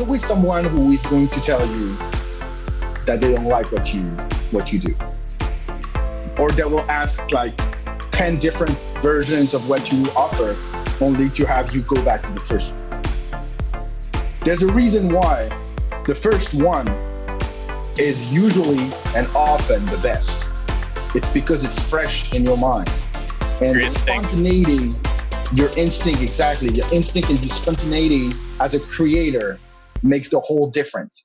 there's always someone who is going to tell you that they don't like what you what you do. Or they will ask like 10 different versions of what you offer only to have you go back to the first one. There's a reason why the first one is usually and often the best. It's because it's fresh in your mind. And Your instinct. spontaneity your instinct exactly. Your instinct and your spontaneity as a creator makes the whole difference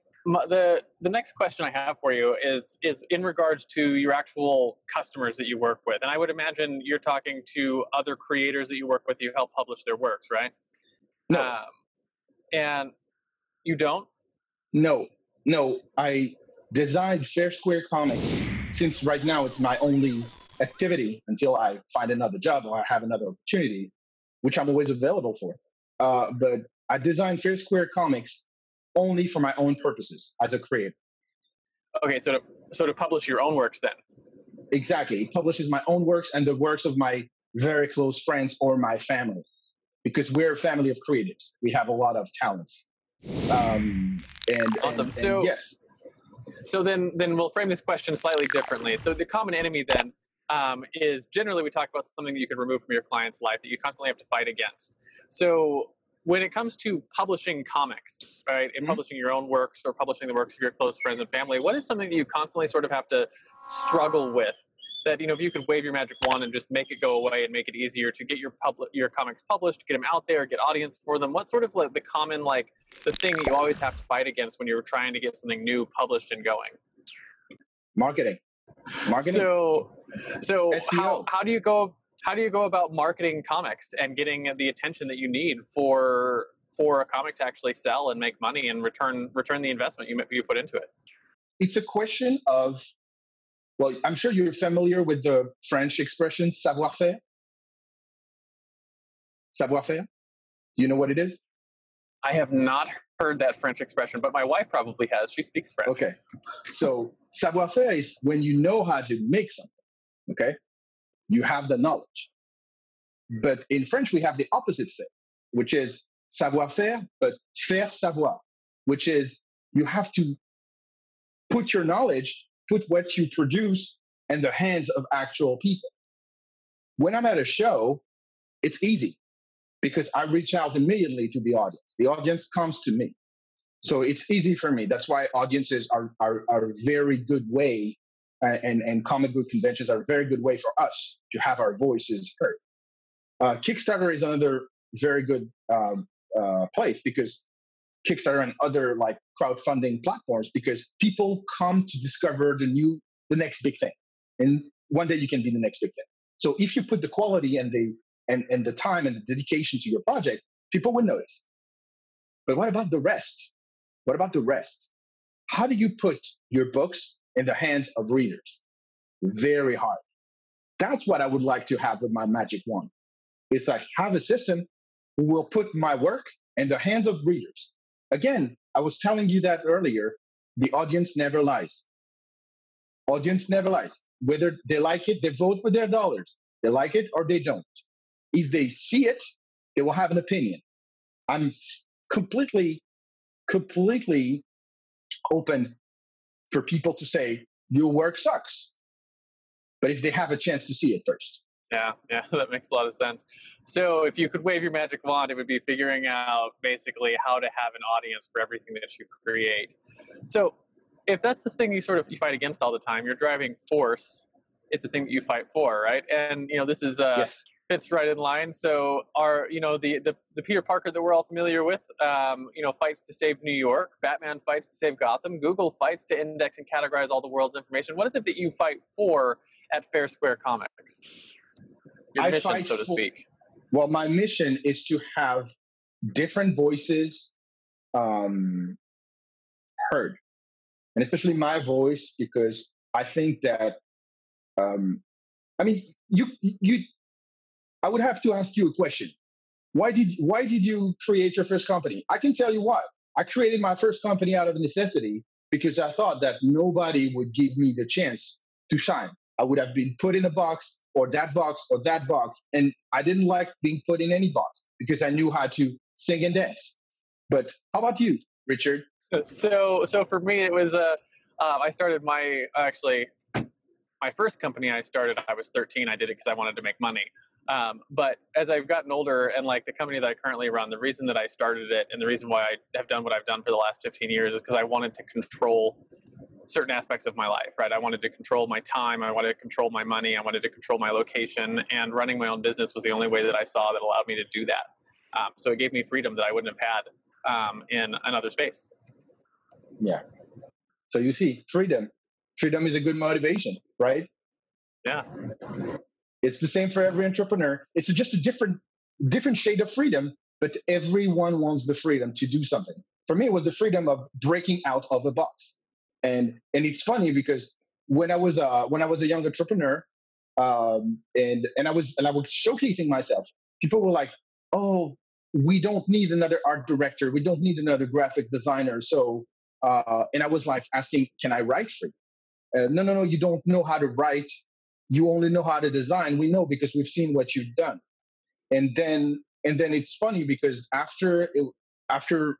the the next question I have for you is is in regards to your actual customers that you work with, and I would imagine you're talking to other creators that you work with. You help publish their works, right? no Um, and you don't. No, no. I designed Fair Square Comics since right now it's my only activity until I find another job or I have another opportunity, which I'm always available for. Uh, but I designed Fair Square Comics only for my own purposes as a creator. Okay, so to so to publish your own works then. Exactly. It publishes my own works and the works of my very close friends or my family because we're a family of creatives. We have a lot of talents. Um, and, Awesome. and- and So- yes, So then, then we'll frame this question slightly differently. So the common enemy then um, is generally we talk about something that you can remove from your client's life that you constantly have to fight against. So when it comes to publishing comics, right, and Mhm. publishing your own works or publishing the works of your close friends and family, what is something that you constantly sort of have to struggle with? That you know, if you could wave your magic wand and just make it go away and make it easier to get your public your comics published, get them out there, get audience for them. What sort of like the common like the thing that you always have to fight against when you're trying to get something new published and going. marketing. Marketing. So, so SEO. how, how do you go? How do you go about marketing comics and getting the attention that you need for for a comic to actually sell and make money and return return the investment you you put into it? it's a question of well i'm sure you're familiar with the french expression savoir faire savoir faire do you know what it is I have not heard that French expression, but my wife probably has. She speaks French. okay so savoir faire is when you know how to make something okay you have the knowledge. Hmm. But in french we have the opposite say which is savoir faire but faire savoir which is you have to put your knowledge put what you produce in the hands of actual people. When i'm at a show it's easy because i reach out immediately to the audience. The audience comes to me. So it's easy for me. That's why audiences are are, are a very good way and and comic book conventions are a very good way for us to have our voices heard. Uh, kickstarter is another very good um, uh, place because kickstarter and other like crowdfunding platforms because people come to discover the new the next big thing. And one day you can be the next big thing. So if you put the quality and the and, and the time and the dedication to your project people will notice. But what about the rest? What about the rest? How do you put your books in the hands of readers. Very hard. That's what i would like to have with my magic wand. It's like have a system who will put my work in the hands of readers. Again i was telling you that earlier the audience never lies. Audience never lies. Whether they like it they vote with their dollars. They like it or they don't. If they see it they will have an opinion. I'm completely completely open for people to say your work sucks but if they have a chance to see it first Yeah, yeah, that makes a lot of sense. So, if you could wave your magic wand, it would be figuring out basically how to have an audience for everything that you create. So, if that's the thing you sort of you fight against all the time, your driving force is the thing that you fight for, right? And you know, this is uh, yes. Fits right in line. So, our you know the the, the Peter Parker that we're all familiar with, um, you know, fights to save New York. Batman fights to save Gotham. Google fights to index and categorize all the world's information. What is it that you fight for at Fair Square Comics? Your I mission, so to for- speak. Well, my mission is to have different voices um, heard, and especially my voice, because I think that, um, I mean, you you, I would have to ask you a question. Why did why did you create your first company? I can tell you why. I created my first company out of necessity because I thought that nobody would give me the chance to shine. I would have been put in a box or that box or that box. And I didn't like being put in any box because I knew how to sing and dance. But how about you, Richard? so so for me it was uh, uh, i started my actually my first company i started i was 13 i did it because i wanted to make money um, but as i've gotten older and like the company that i currently run the reason that i started it and the reason why i have done what i've done for the last 15 years is because i wanted to control certain aspects of my life right i wanted to control my time i wanted to control my money i wanted to control my location and running my own business was the only way that i saw that allowed me to do that um, so it gave me freedom that i wouldn't have had um, in another space Yeah. So you see, freedom. Freedom is a good motivation, right? yeah It's the same for every entrepreneur. It's just a different different shade of freedom, but everyone wants the freedom to do something. For me, it was the freedom of breaking out of a box. And and it's funny because when I was uh when I was a young entrepreneur, um, and and I was and I was showcasing myself, people were like, "Oh, we don't need another art director. We don't need another graphic designer." So, uh, and I was like asking, "Can I write for you?" Uh, no, no, no. You don't know how to write you only know how to design we know because we've seen what you've done. And then and then it's funny because after it, after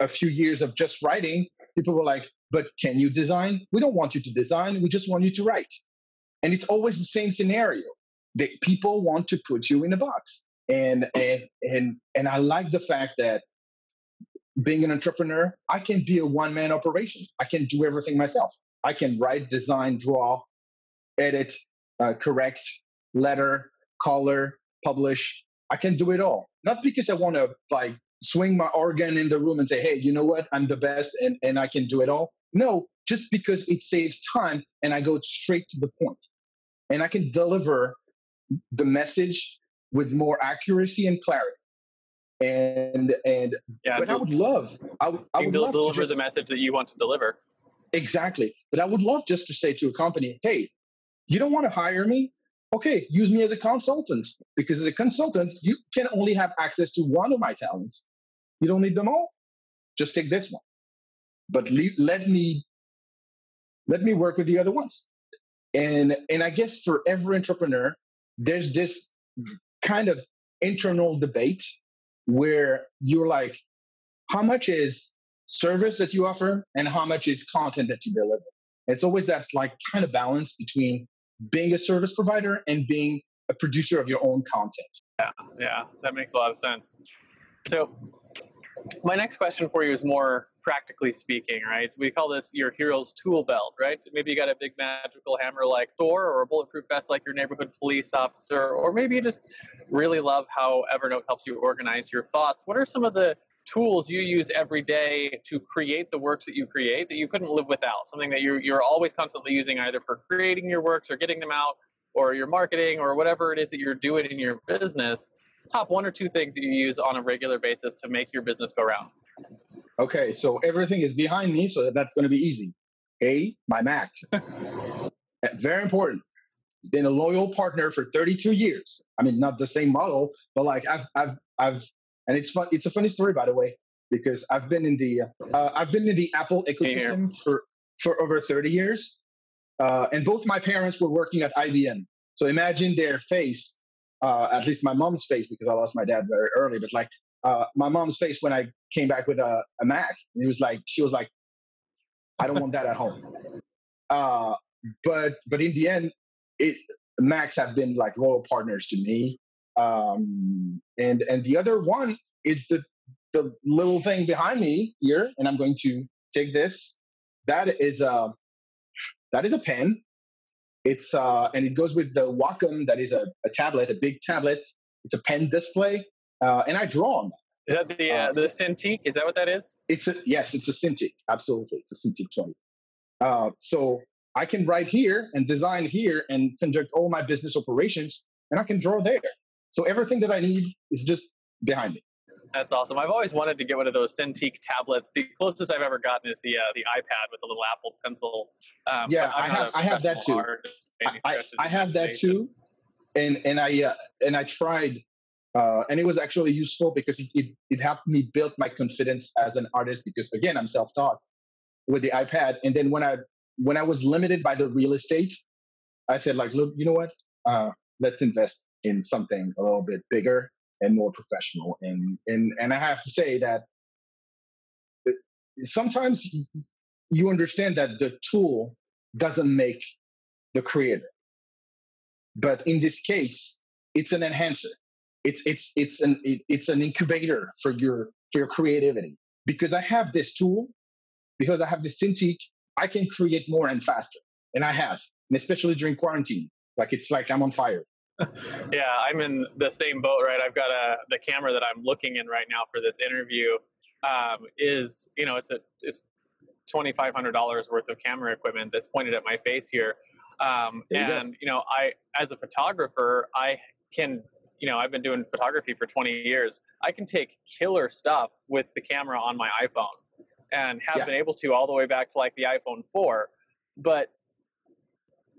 a few years of just writing people were like but can you design? We don't want you to design we just want you to write. And it's always the same scenario. That people want to put you in a box. And and and and i like the fact that being an entrepreneur i can be a one man operation. I can do everything myself. I can write design draw edit uh, correct, letter, color, publish. I can do it all. Not because I want to like swing my organ in the room and say, hey, you know what? I'm the best and, and I can do it all. No, just because it saves time and I go straight to the point. And I can deliver the message with more accuracy and clarity. And and yeah but I would love I would, I would love to deliver just, the message that you want to deliver. Exactly. But I would love just to say to a company, hey, you don't want to hire me? Okay, use me as a consultant because as a consultant, you can only have access to one of my talents. You don't need them all. Just take this one. But le- let me let me work with the other ones. And and I guess for every entrepreneur, there's this kind of internal debate where you're like, how much is service that you offer and how much is content that you deliver? It's always that like kind of balance between being a service provider and being a producer of your own content. Yeah, yeah, that makes a lot of sense. So, my next question for you is more practically speaking, right? So we call this your hero's tool belt, right? Maybe you got a big magical hammer like Thor, or a bulletproof vest like your neighborhood police officer, or maybe you just really love how Evernote helps you organize your thoughts. What are some of the tools you use every day to create the works that you create that you couldn't live without? Something that you're, you're always constantly using either for creating your works or getting them out or your marketing or whatever it is that you're doing in your business. Top one or two things that you use on a regular basis to make your business go round. Okay, so everything is behind me, so that's going to be easy. A, my Mac. Eh, very important. Been a loyal partner for 32 years. I mean, not the same model, but like I've, I've, I've, and it's fun. It's a funny story, by the way, because I've been in the, uh, I've been in the Apple ecosystem for for over 30 years, uh, and both my parents were working at IBM. So imagine their face, uh, at least my mom's face, because I lost my dad very early. But like uh, my mom's face when I came back with a, a Mac, and it was like she was like, "I don't want that at home." Uh, but but in the end, it Macs have been like loyal partners to me. Um, and and the other one is the the little thing behind me here, and I'm going to take this. That is a that is a pen. It's uh, and it goes with the Wacom. That is a, a tablet, a big tablet. It's a pen display, uh, and I draw on that. Is that the uh, Uh, the Cintiq? Is that what that is? It's a yes, it's a Cintiq. Absolutely, it's a Cintiq 20. Uh, so I can write here and design here and conduct all my business operations, and I can draw there. So everything that I need is just behind me. That's awesome. I've always wanted to get one of those Cintiq tablets. The closest I've ever gotten is the uh, the iPad with a little Apple Pencil. Um, Yeah, I have- I have that too. any I, I have that too, and and I uh, and I tried, uh, and it was actually useful because it, it it helped me build my confidence as an artist because again I'm self taught with the iPad, and then when I when I was limited by the real estate, I said like, look, you know what? Uh, let's invest in something a little bit bigger and more professional, and and and I have to say that uh, sometimes you understand that the tool doesn't make the creator. But in this case it's an enhancer. It's it's it's an it, it's an incubator for your for your creativity. Because i have this tool because i have this Cintiq i can create more and faster. And i have and especially during quarantine like it's like i'm on fire Yeah, I'm in the same boat, right? I've got a the camera that I'm looking in right now for this interview. Um, is you know it's a it's twenty five hundred dollars worth of camera equipment that's pointed at my face here, um, you go. and you know I as a photographer I can you know I've been doing photography for twenty years. I can take killer stuff with the camera on my iPhone, and have Yeah. been able to all the way back to like the iPhone four, but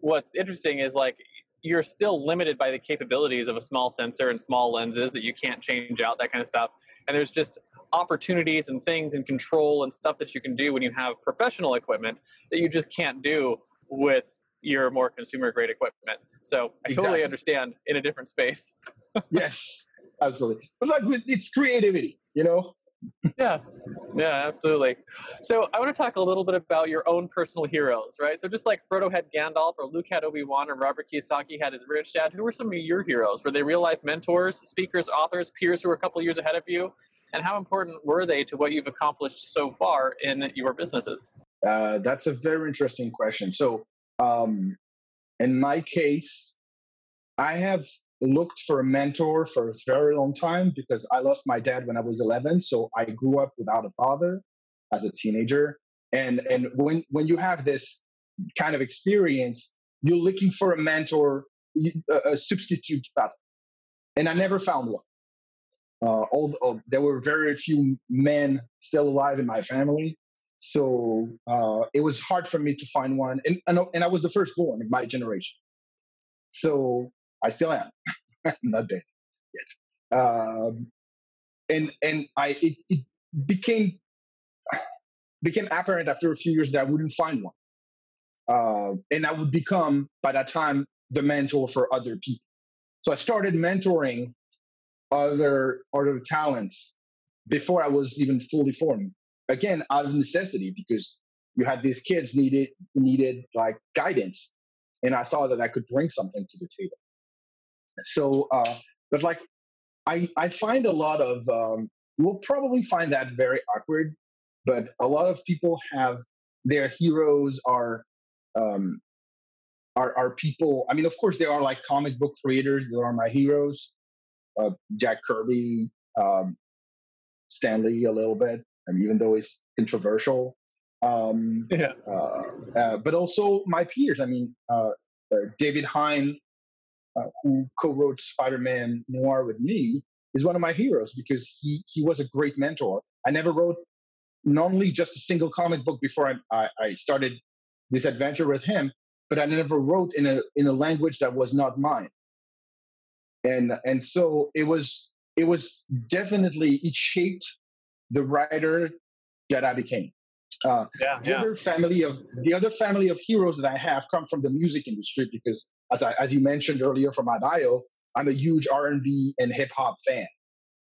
what's interesting is like you're still limited by the capabilities of a small sensor and small lenses that you can't change out that kind of stuff. And there's just opportunities and things and control and stuff that you can do when you have professional equipment that you just can't do with your more consumer grade equipment. So i totally understand in a different space. Yes absolutely. But like it's creativity you know yeah. Yeah absolutely. So i want to talk a little bit about your own personal heroes right? So just like frodo had gandalf or luke had obi-wan and robert kiyosaki had his rich dad who were some of your heroes? Were they real life mentors speakers authors peers who were a couple years ahead of you? And how important were they to what you've accomplished so far in your businesses? Uh, that's a very interesting question. So, um, in my case, I have looked for a mentor for a very long time because I lost my dad when I was 11. So I grew up without a father as a teenager. And and when when you have this kind of experience, you're looking for a mentor, a, substitute father. And I never found one. Uh, although there were very few men still alive in my family, so uh, it was hard for me to find one, and and, and I was the first born of my generation. So I still am, not dead yet. Um, and and I it, it became became apparent after a few years that I wouldn't find one, uh, and I would become by that time the mentor for other people. So I started mentoring other other talents before I was even fully formed. Again out of necessity because you had these kids needed needed like guidance. And i thought that i could bring something to the table so uh but like i i find a lot of um we'll probably find that very awkward but a lot of people have their heroes are um are, are people i mean of course there are like comic book creators that are my heroes uh, jack kirby um Stan Lee a little bit and even though it's controversial. Um, yeah uh, uh, but also my peers. I mean, uh, uh, David Hine, uh, who co-wrote Spider-Man Noir with me, is one of my heroes because he he was a great mentor. I never wrote not only just a single comic book before I, I, I started this adventure with him, but I never wrote in a in a language that was not mine. And and so it was it was definitely it shaped the writer that I became. Uh, yeah the yeah other family of the other family of heroes that I have come from the music industry because, as I, as you mentioned earlier from my bio, I'm a huge R&B and hip hop fan,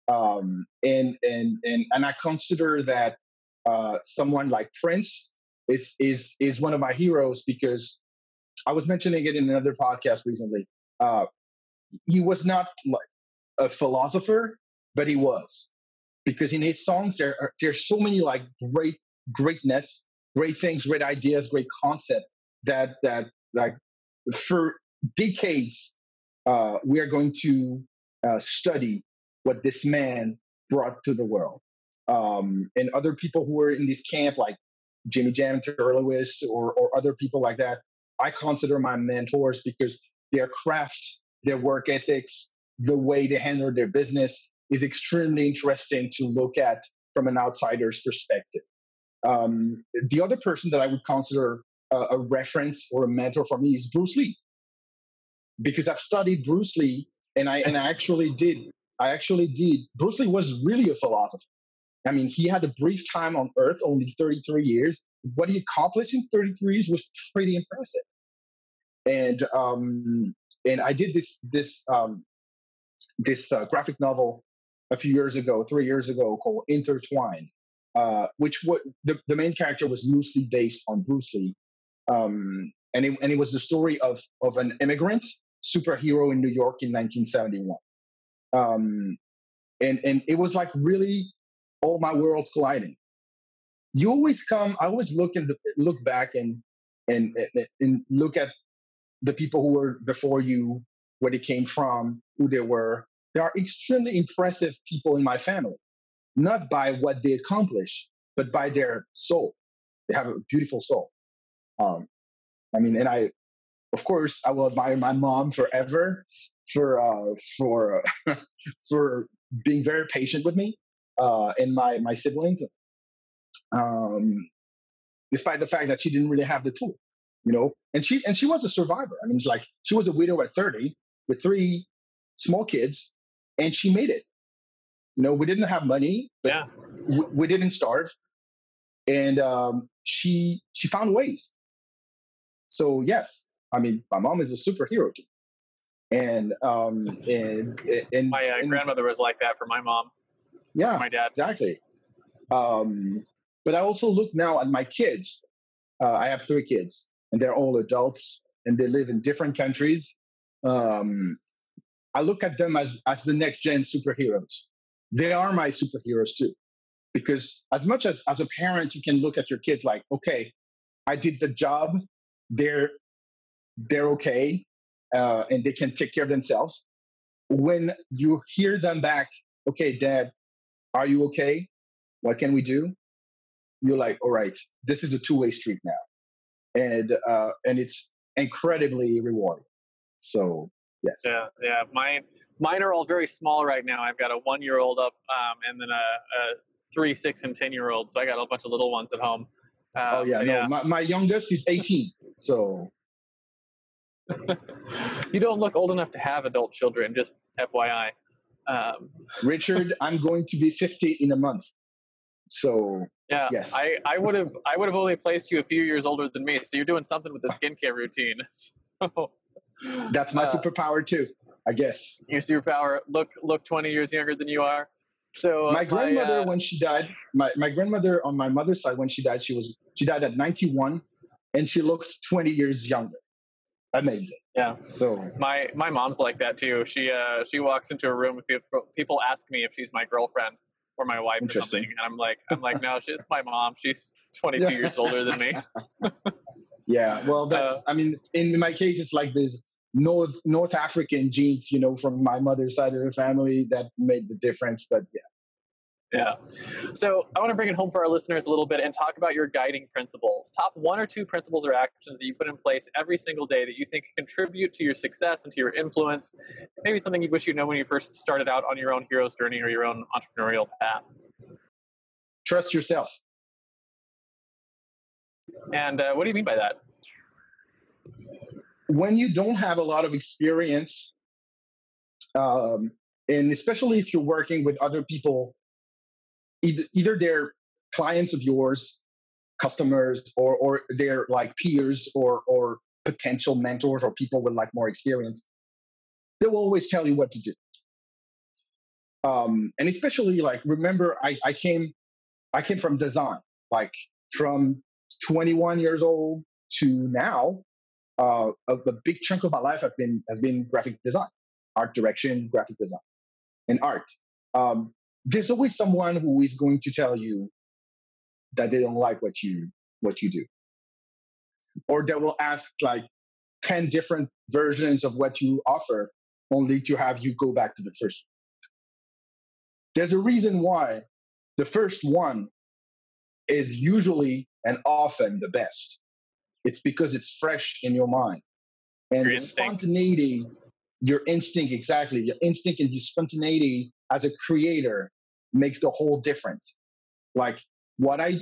um, and and and and I consider that uh, someone like Prince is is is one of my heroes because I was mentioning it in another podcast recently. uh, he was not like a philosopher, but he was because in his songs there are there's so many like great greatness, great things, great ideas, great concept that that like for decades uh, we are going to uh, study what this man brought to the world. Um, and other people who were in this camp, like Jimmy Jam, Lewis, or, or other people like that, I consider my mentors because their craft, their work ethics, the way they handle their business is extremely interesting to look at from an outsider's perspective. Um, the other person that I would consider a, a reference or a mentor for me is Bruce Lee, because I've studied Bruce Lee and I and I actually did I actually did. Bruce Lee was really a philosopher. I mean, he had a brief time on Earth, only 33 years. What he accomplished in 33 years was pretty impressive. And um, and I did this this um, this uh, graphic novel a few years ago, three years ago, called Intertwined, uh, which what the, the main character was loosely based on Bruce Lee, um, and it, and it was the story of of an immigrant superhero in New York in 1971. Um, and and it was like really all my worlds colliding. You always come. I always look and look back and and and look at the people who were before you, where they came from, who they were. There are extremely impressive people in my family, not by what they accomplish, but by their soul. They have a beautiful soul. Um, I mean, and I, of course, I will admire my mom forever for uh, for for being very patient with me uh, and my my siblings, um, despite the fact that she didn't really have the tool, you know. And she and she was a survivor. I mean, like she was a widow at thirty with three small kids, and she made it. You know, we didn't have money, but yeah. we, we didn't starve, and um, she she found ways. So yes, I mean, my mom is a superhero to me. And um and and my uh, and, grandmother was like that for my mom yeah my dad. exactly. Um but i also look now at my kids. Uh, i have three kids and they're all adults and they live in different countries. Um i look at them as as the next gen superheroes. They are my superheroes too because as much as as a parent you can look at your kids like okay i did the job. They're they're okay uh, and they can take care of themselves. When you hear them back, okay, dad, are you okay? What can we do? You're like, all right, this is a two way street now. And, uh, and it's incredibly rewarding. So, yes. Yeah, yeah. Mine, mine are all very small right now. I've got a one year old up um, and then a, a, three, six, and 10 year old. So I got a bunch of little ones at home. Oh, yeah. No, yeah. My, my youngest is 18. So, you don't look old enough to have adult children, just FYI. Um, Richard, I'm going to be 50 in a month. So yeah, yes. I, I would have I would have only placed you a few years older than me. So you're doing something with the skincare routine. So, That's my uh, superpower too, I guess. Your superpower look look 20 years younger than you are. So my grandmother, uh, when she died, my, my grandmother on my mother's side, when she died, she was she died at 91, and she looked 20 years younger amazing. Yeah. So my my mom's like that too. She uh she walks into a room with people, people ask me if she's my girlfriend or my wife or something, and I'm like I'm like no, she's my mom. She's 22 yeah. years older than me. yeah. Well, that's uh, I mean, in my case, it's like this North North African genes, you know, from my mother's side of the family that made the difference. But yeah, yeah. So I want to bring it home for our listeners a little bit and talk about your guiding principles. Top one or two principles or actions that you put in place every single day that you think contribute to your success and to your influence. Maybe something you wish you know when you first started out on your own hero's journey or your own entrepreneurial path. Trust yourself. And uh, what do you mean by that? When you don't have a lot of experience, um, and especially if you're working with other people either, either they're clients of yours, customers, or or they're like peers or or potential mentors or people with like more experience. They will always tell you what to do. Um, and especially like remember, I, I came I came from design, like from 21 years old to now. uh, a, a big chunk of my life have been has been graphic design, art direction, graphic design, and art. Um, there's always someone who is going to tell you that they don't like what you what you do, or they will ask like ten different versions of what you offer, only to have you go back to the first. There's a reason why the first one is usually and often the best. It's because it's fresh in your mind. And Your spontaneity, your instinct, exactly, your instinct and your spontaneity as a creator makes the whole difference. Like what I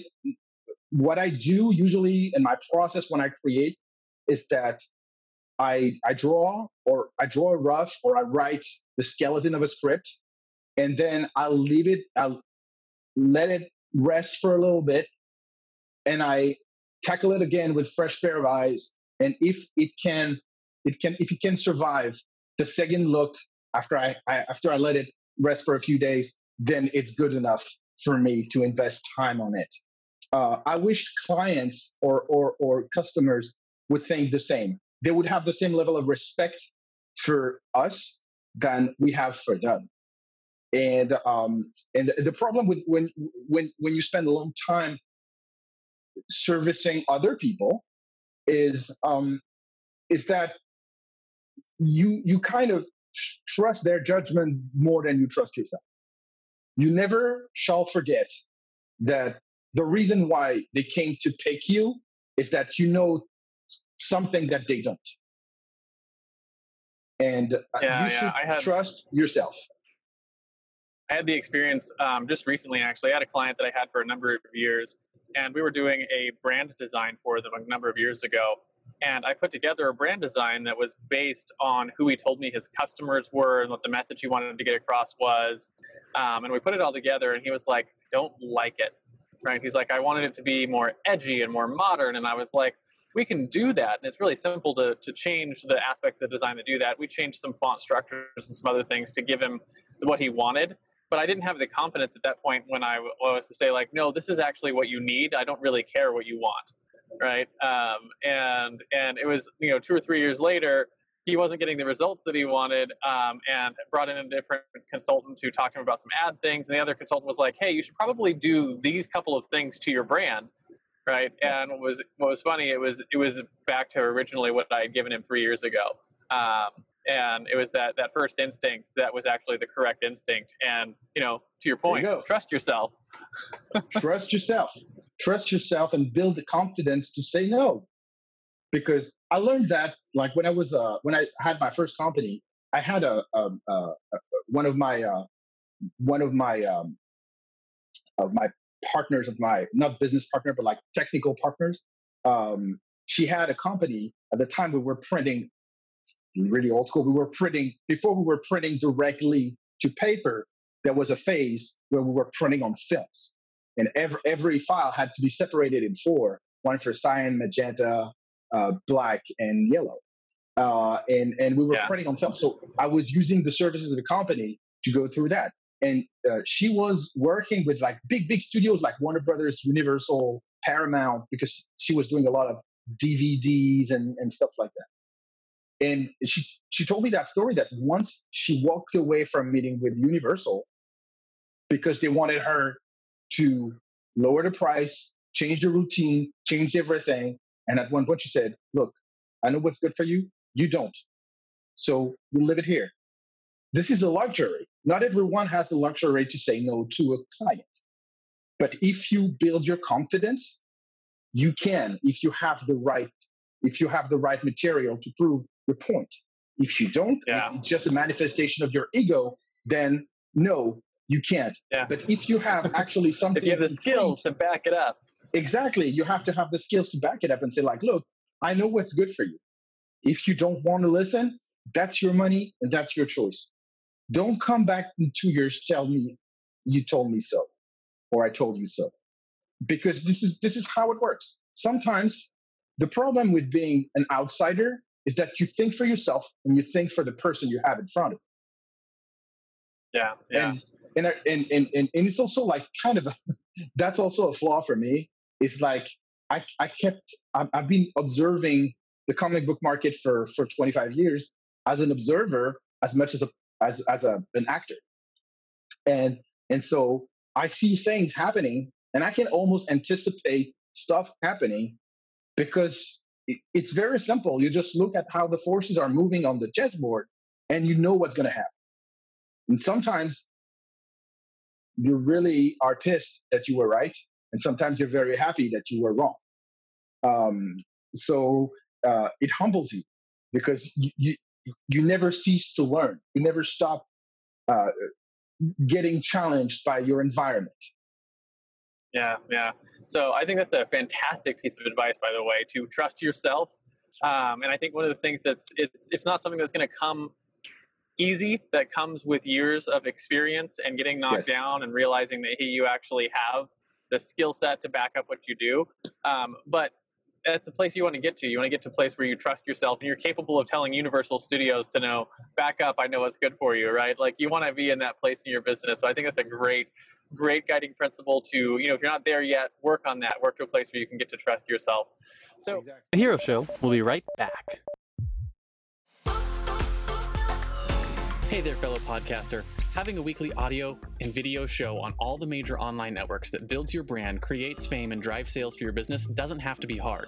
what I do usually in my process when I create is that I I draw or I draw a rough or I write the skeleton of a script and then I'll leave it, I'll let it rest for a little bit and I tackle it again with fresh pair of eyes. And if it can, it can, if it can survive the second look after I, I after I let it rest for a few days, then it's good enough for me to invest time on it. Uh, I wish clients or, or or customers would think the same. They would have the same level of respect for us than we have for them. And um, and the problem with when when when you spend a long time servicing other people is um, is that you you kind of trust their judgment more than you trust yourself. You never shall forget that the reason why they came to pick you is that you know something that they don't, and uh, Yeah, you should had- trust yourself. I had the experience um, just recently, actually. I had a client that I had for a number of years, and we were doing a brand design for them a number of years ago. And I put together a brand design that was based on who he told me his customers were and what the message he wanted to get across was. Um, and we put it all together, and he was like, Don't like it. Right? He's like, I wanted it to be more edgy and more modern. And I was like, we can do that. And it's really simple to, to change the aspects of the design to do that. We changed some font structures and some other things to give him what he wanted but I didn't have the confidence at that point when I was to say like, no, this is actually what you need. I don't really care what you want, right? Um, and and it was you know two or three years later, he wasn't getting the results that he wanted, um, and brought in a different consultant to talk to him about some ad things. And the other consultant was like, hey, you should probably do these couple of things to your brand, right? And what was what was funny, it was it was back to originally what I had given him three years ago. Um, and it was that that first instinct that was actually the correct instinct and you know to your There you point trust yourself trust yourself trust yourself and build the confidence to say no. Because i learned that like when i was uh when i had my first company i had a, uh, uh, one of my uh one of my um of my partners of my not business partner but like technical partners um she had a company. At the time we were printing really old school we were printing before we were printing directly to paper there was a phase where we were printing on films and every every file had to be separated in four one for cyan magenta uh, black and yellow. Uh, and and we were Yeah. printing on film. So i was using the services of the company to go through that. And uh, she was working with like big big studios like warner brothers universal paramount because she was doing a lot of dvds and, and stuff like that. And she she told me that story that once she walked away from meeting with universal because they wanted her to lower the price, change the routine, change everything. And at one point, she said, Look, I know what's good for you. You don't. So we'll leave it here. This is a luxury. Not everyone has the luxury to say no to a client. But if you build your confidence, you can, if you have the right, if you have the right material to prove your point. If you don't, if it's just a manifestation of your ego, then no, you can't. Yeah. But if you have actually something, if you have the skills to back it up exactly, you have to have the skills to back it up and say, like, look, I know what's good for you. If you don't want to listen, that's your money and that's your choice. Don't come back in two years tell me you told me so or I told you so. Because this is this is how it works. Sometimes the problem with being an outsider is that you think for yourself and you think for the person you have in front of you yeah yeah and and, and and and it's also like kind of a, that's also a flaw for me it's like i i kept I've, been observing the comic book market for for 25 years as an observer as much as a as as a an actor, and and so I see things happening, and I can almost anticipate stuff happening because it's very simple. You just look at how the forces are moving on the chessboard, and you know what's going to happen. And sometimes you really are pissed that you were right, and sometimes you're very happy that you were wrong. Um, so uh, it humbles you because you, you, you never cease to learn. You never stop uh, getting challenged by your environment. Yeah, yeah. So I think that's a fantastic piece of advice, by the way, to trust yourself. Um, and I think one of the things that's it's it's not something that's going to come easy. That comes with years of experience and getting knocked yes. down and realizing that hey, you actually have the skill set to back up what you do. Um, but that's a place you want to get to. You want to get to a place where you trust yourself and you're capable of telling Universal Studios to know, back up, I know what's good for you, right? Like you want to be in that place in your business. So I think that's a great, great guiding principle to, you know, if you're not there yet, work on that. Work to a place where you can get to trust yourself. So exactly. the Hero Show will be right back. Hey there, fellow podcaster. Having a weekly audio and video show on all the major online networks that builds your brand, creates fame, and drives sales for your business doesn't have to be hard.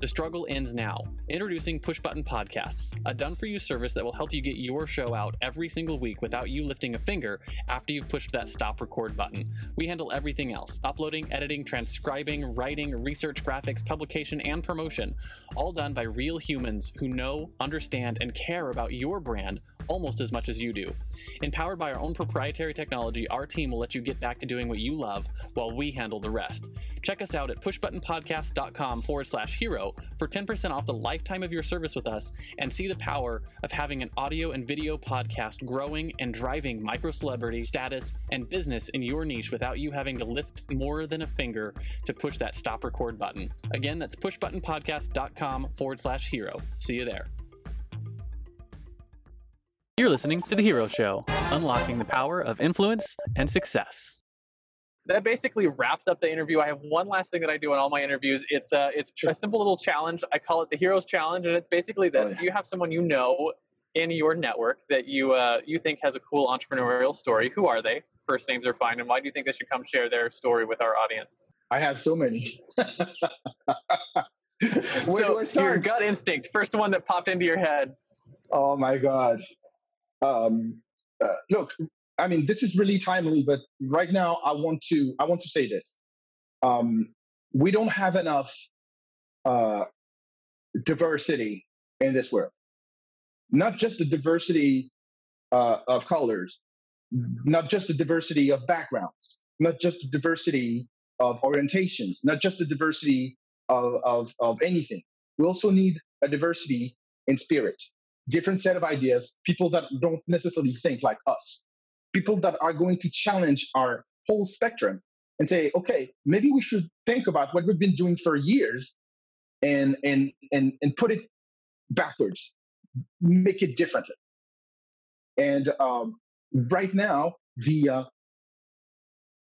The struggle ends now. Introducing Push Button Podcasts, a done for you service that will help you get your show out every single week without you lifting a finger after you've pushed that stop record button. We handle everything else uploading, editing, transcribing, writing, research, graphics, publication, and promotion, all done by real humans who know, understand, and care about your brand almost as much as you do. Empowered by our own proprietary technology, our team will let you get back to doing what you love while we handle the rest. Check us out at pushbuttonpodcast.com forward slash hero for 10% off the lifetime of your service with us and see the power of having an audio and video podcast growing and driving micro celebrity status and business in your niche without you having to lift more than a finger to push that stop record button. Again, that's pushbuttonpodcast.com forward slash hero. See you there. You're listening to The Hero Show, unlocking the power of influence and success. That basically wraps up the interview. I have one last thing that I do in all my interviews. It's a, it's sure. a simple little challenge. I call it the Hero's Challenge, and it's basically this: oh, yeah. Do you have someone you know in your network that you uh, you think has a cool entrepreneurial story? Who are they? First names are fine, and why do you think they should come share their story with our audience? I have so many. so your gut instinct, first one that popped into your head. Oh my god um, uh, look, I mean, this is really timely, but right now I want to I want to say this. Um, we don't have enough uh, diversity in this world. Not just the diversity uh, of colors, not just the diversity of backgrounds, not just the diversity of orientations, not just the diversity of, of, of anything. We also need a diversity in spirit different set of ideas, people that don't necessarily think like us, people that are going to challenge our whole spectrum and say, okay, maybe we should think about what we've been doing for years and and and and put it backwards, make it differently. And um, right now, the uh,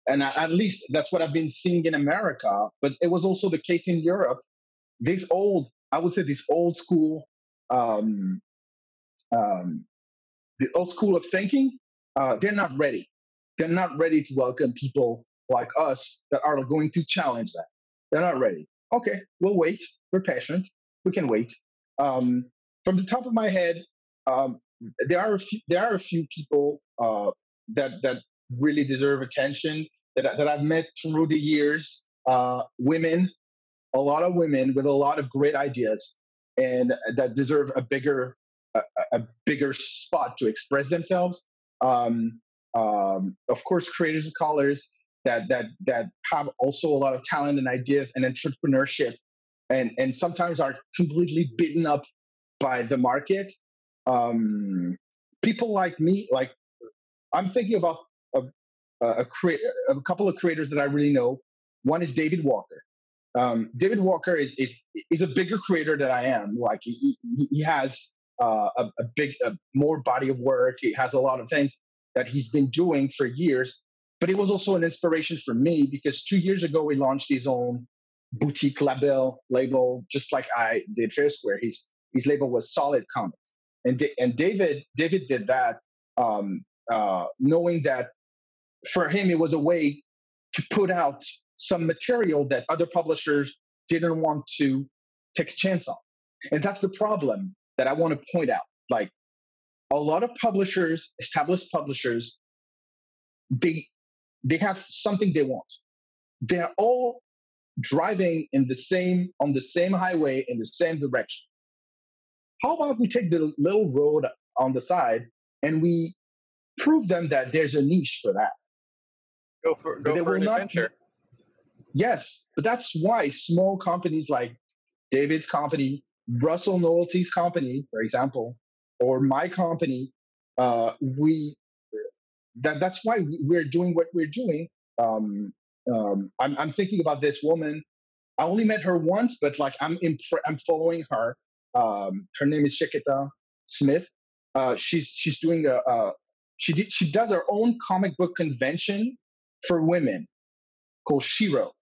and at least that's what I've been seeing in America, but it was also the case in Europe. This old, I would say, this old school um, um, the old school of thinking, uh, they're not ready. They're not ready to welcome people like us that are going to challenge that. They're not ready. Okay, we'll wait. We're patient. We can wait. Um, from the top of my head, um, there are a few, there are a few people uh, that that really deserve attention that that I've met through the years. Uh, women, a lot of women with a lot of great ideas, and that deserve a bigger a, a bigger spot to express themselves. Um, um, of course, creators of colors that that that have also a lot of talent and ideas and entrepreneurship, and and sometimes are completely beaten up by the market. Um, people like me, like I'm thinking about a, crea- a couple of creators that I really know. One is David Walker. Um, David Walker is, is is a bigger creator than I am. Like he he, he has uh, a, a, big a more body of work. He has a lot of things that he's been doing for years. But it was also an inspiration for me because two years ago he launched his own boutique label label, just like I did Fair Square. His his label was Solid Comix, and and David David did that um, uh, knowing that for him it was a way to put out some material that other publishers didn't want to take a chance on. And that's the problem that I want to point out. Like a lot of publishers, established publishers, they they have something they want. They're all driving in the same on the same highway in the same direction. How about we take the little road on the side and we prove them that there's a niche for that? Go for go for an adventure. Yes, but that's why small companies like David's company, Russell Nohelty's company, for example, or my company, uh, we that that's why we're doing what we're doing. Um, um, I'm, I'm thinking about this woman. I only met her once, but like I'm impre- I'm following her. Um, her name is Sheketa Smith. Uh, she's she's doing a, a she did she does her own comic book convention for women called Shiro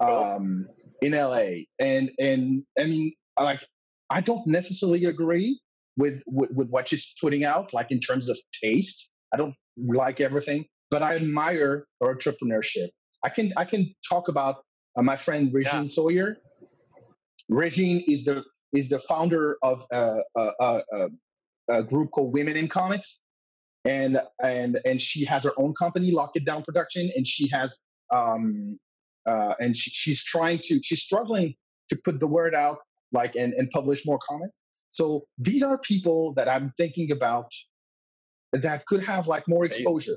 cool. um, in LA. And and I mean, like I don't necessarily agree with, with with what she's putting out, like in terms of taste. I don't like everything, but I admire her entrepreneurship. I can I can talk about uh, my friend Regine yeah. Sawyer. Regine is the is the founder of a, a, a, a, group called Women in Comics, and and and she has her own company, Lockett Down Production, and she has um, uh, and she, she's trying to she's struggling to put the word out like and, and publish more comics so these are people that i'm thinking about that could have like more exposure.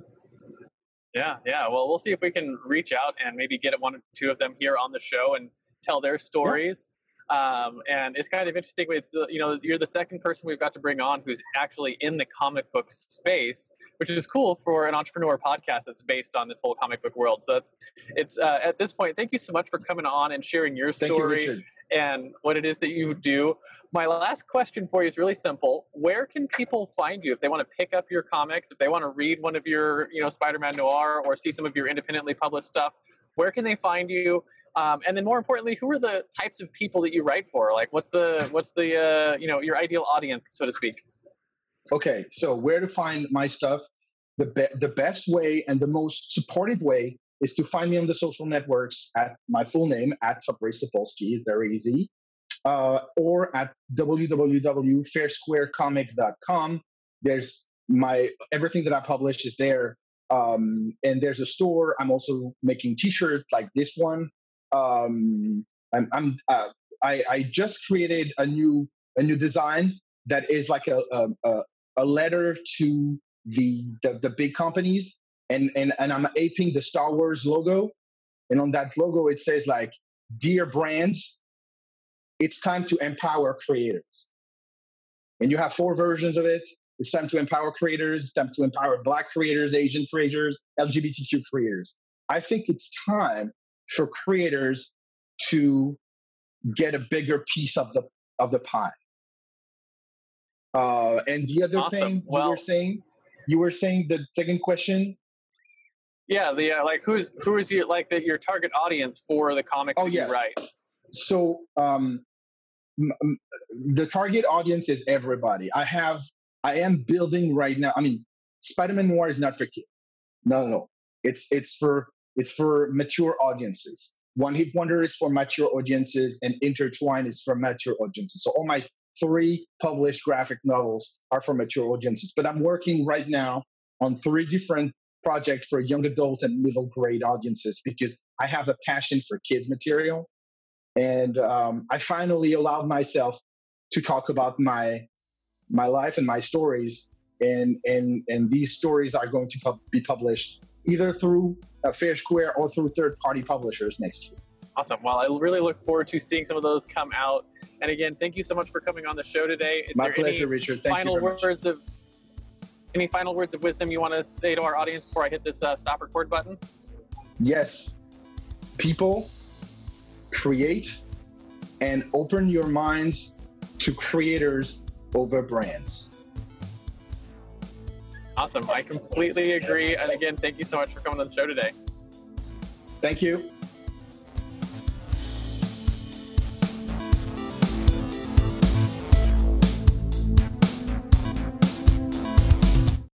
Yeah yeah. Well we'll see if we can reach out and maybe get one or two of them here on the show and tell their stories. Um, and it's kind of interesting. It's you know you're the second person we've got to bring on who's actually in the comic book space, which is cool for an entrepreneur podcast that's based on this whole comic book world. So it's it's uh, at this point. Thank you so much for coming on and sharing your story you, and what it is that you do. My last question for you is really simple. Where can people find you if they want to pick up your comics, if they want to read one of your you know Spider-Man Noir or see some of your independently published stuff? Where can they find you? Um, and then more importantly, who are the types of people that you write for? Like, what's the what's the uh, you know your ideal audience, so to speak? Okay, so where to find my stuff? The be- the best way and the most supportive way is to find me on the social networks at my full name at Fabrice Sapolsky. Very easy. Uh, or at www.fairsquarecomics.com. There's my everything that I publish is there. Um, and there's a store. I'm also making T-shirts like this one um, I'm, I'm uh, I, I just created a new a new design that is like a a, a letter to the, the, the big companies and, and and I'm aping the Star Wars logo. And on that logo it says like dear brands it's time to empower creators. And you have four versions of it. It's time to empower creators it's time to empower black creators asian creators lgbtq creators. I think it's time for creators to get a bigger piece of the of the pie. Uh, and the other awesome. thing well, you were saying, you were saying the second question. Yeah, the uh, like who's who is your like the, your target audience for the comics oh, that yes. you write? So um, m- m- the target audience is everybody. I have I am building right now. I mean, Spider-Man Noir is not for kids. No, no, it's it's for it's for mature audiences. One Hit Wonder is for mature audiences, and Intertwine is for mature audiences. So all my three published graphic novels are for mature audiences. But I'm working right now on three different projects for young adult and middle grade audiences because I have a passion for kids material. And um, I finally allowed myself to talk about my my life and my stories, and and and these stories are going to be published either through uh, Fair Square or through third party publishers next year. Awesome. Well, I really look forward to seeing some of those come out. And again, thank you so much for coming on the show today. Is My pleasure, Richard. Thank final you words much. of any final words of wisdom you want to say to our audience before I hit this uh, stop record button? Yes. People create and open your minds to creators over brands. Awesome. I completely agree. And again, thank you so much for coming on the show today. Thank you.